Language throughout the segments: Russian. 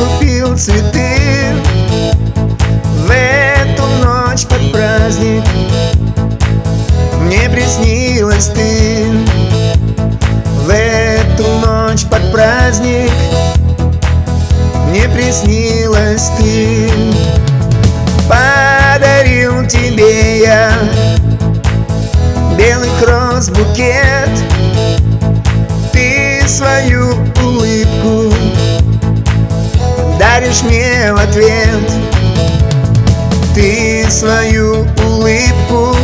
купил цветы. В эту ночь под праздник Мне приснилась ты. В эту ночь под праздник Мне приснилась ты. Подарил тебе я Белых роз букет Даришь мне в ответ. Ты свою улыбку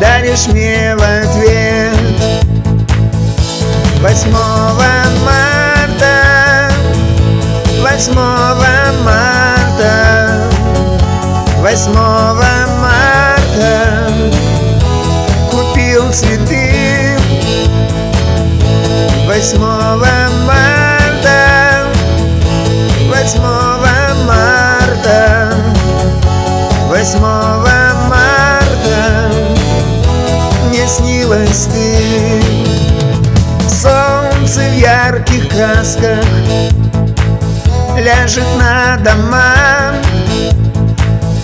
Даришь мне в ответ. Восьмого марта Восьмого марта Восьмого марта. Купил цветы. Восьмого марта Восьмого марта. Восьмого марта Мне снилась ты. Солнце в ярких красках Ляжет на дома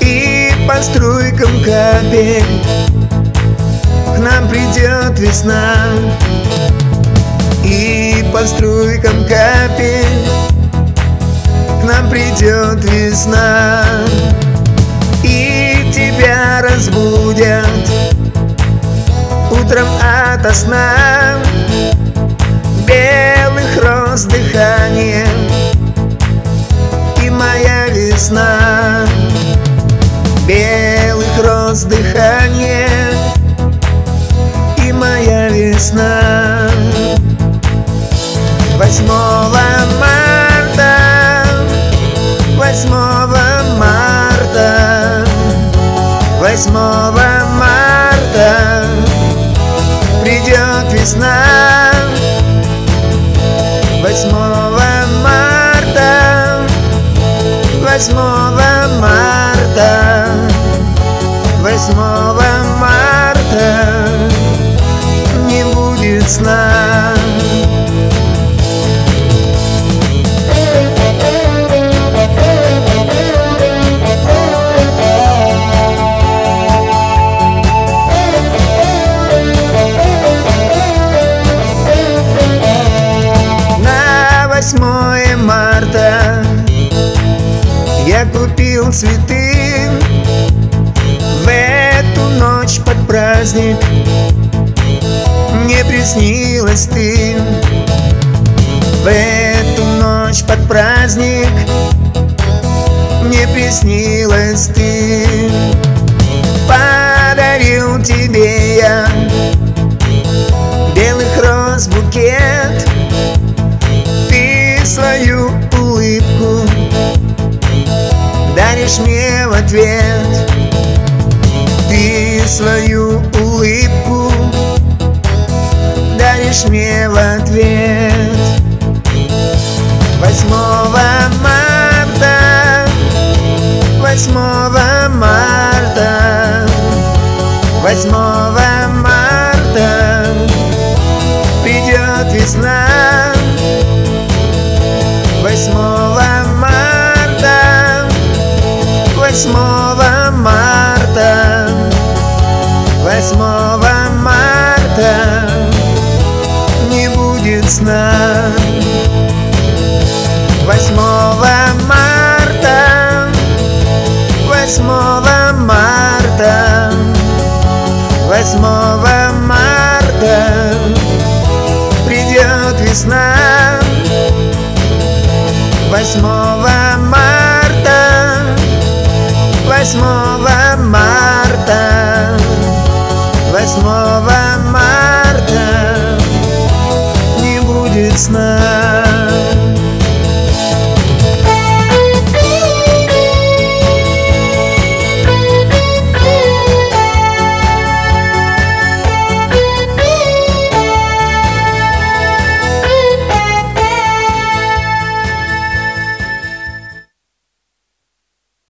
И по струйкам капель К нам придет весна. И по струйкам капель нам придет весна И тебя разбудят Утром ото сна. Белых роз дыхание И моя весна. Белых роз дыхание И моя весна. Восьмого 8 марта придет весна. 8 марта, 8 8 марта. Я купил цветы В эту ночь под праздник. Мне приснилась ты. В эту ночь под праздник. Мне приснилась ты. улыбку. Даришь мне в ответ Ты свою улыбку. Даришь мне в ответ 8 марта. 8 сна 8 марта. 8 марта. 8 марта. Придет весна. 8 марта. 8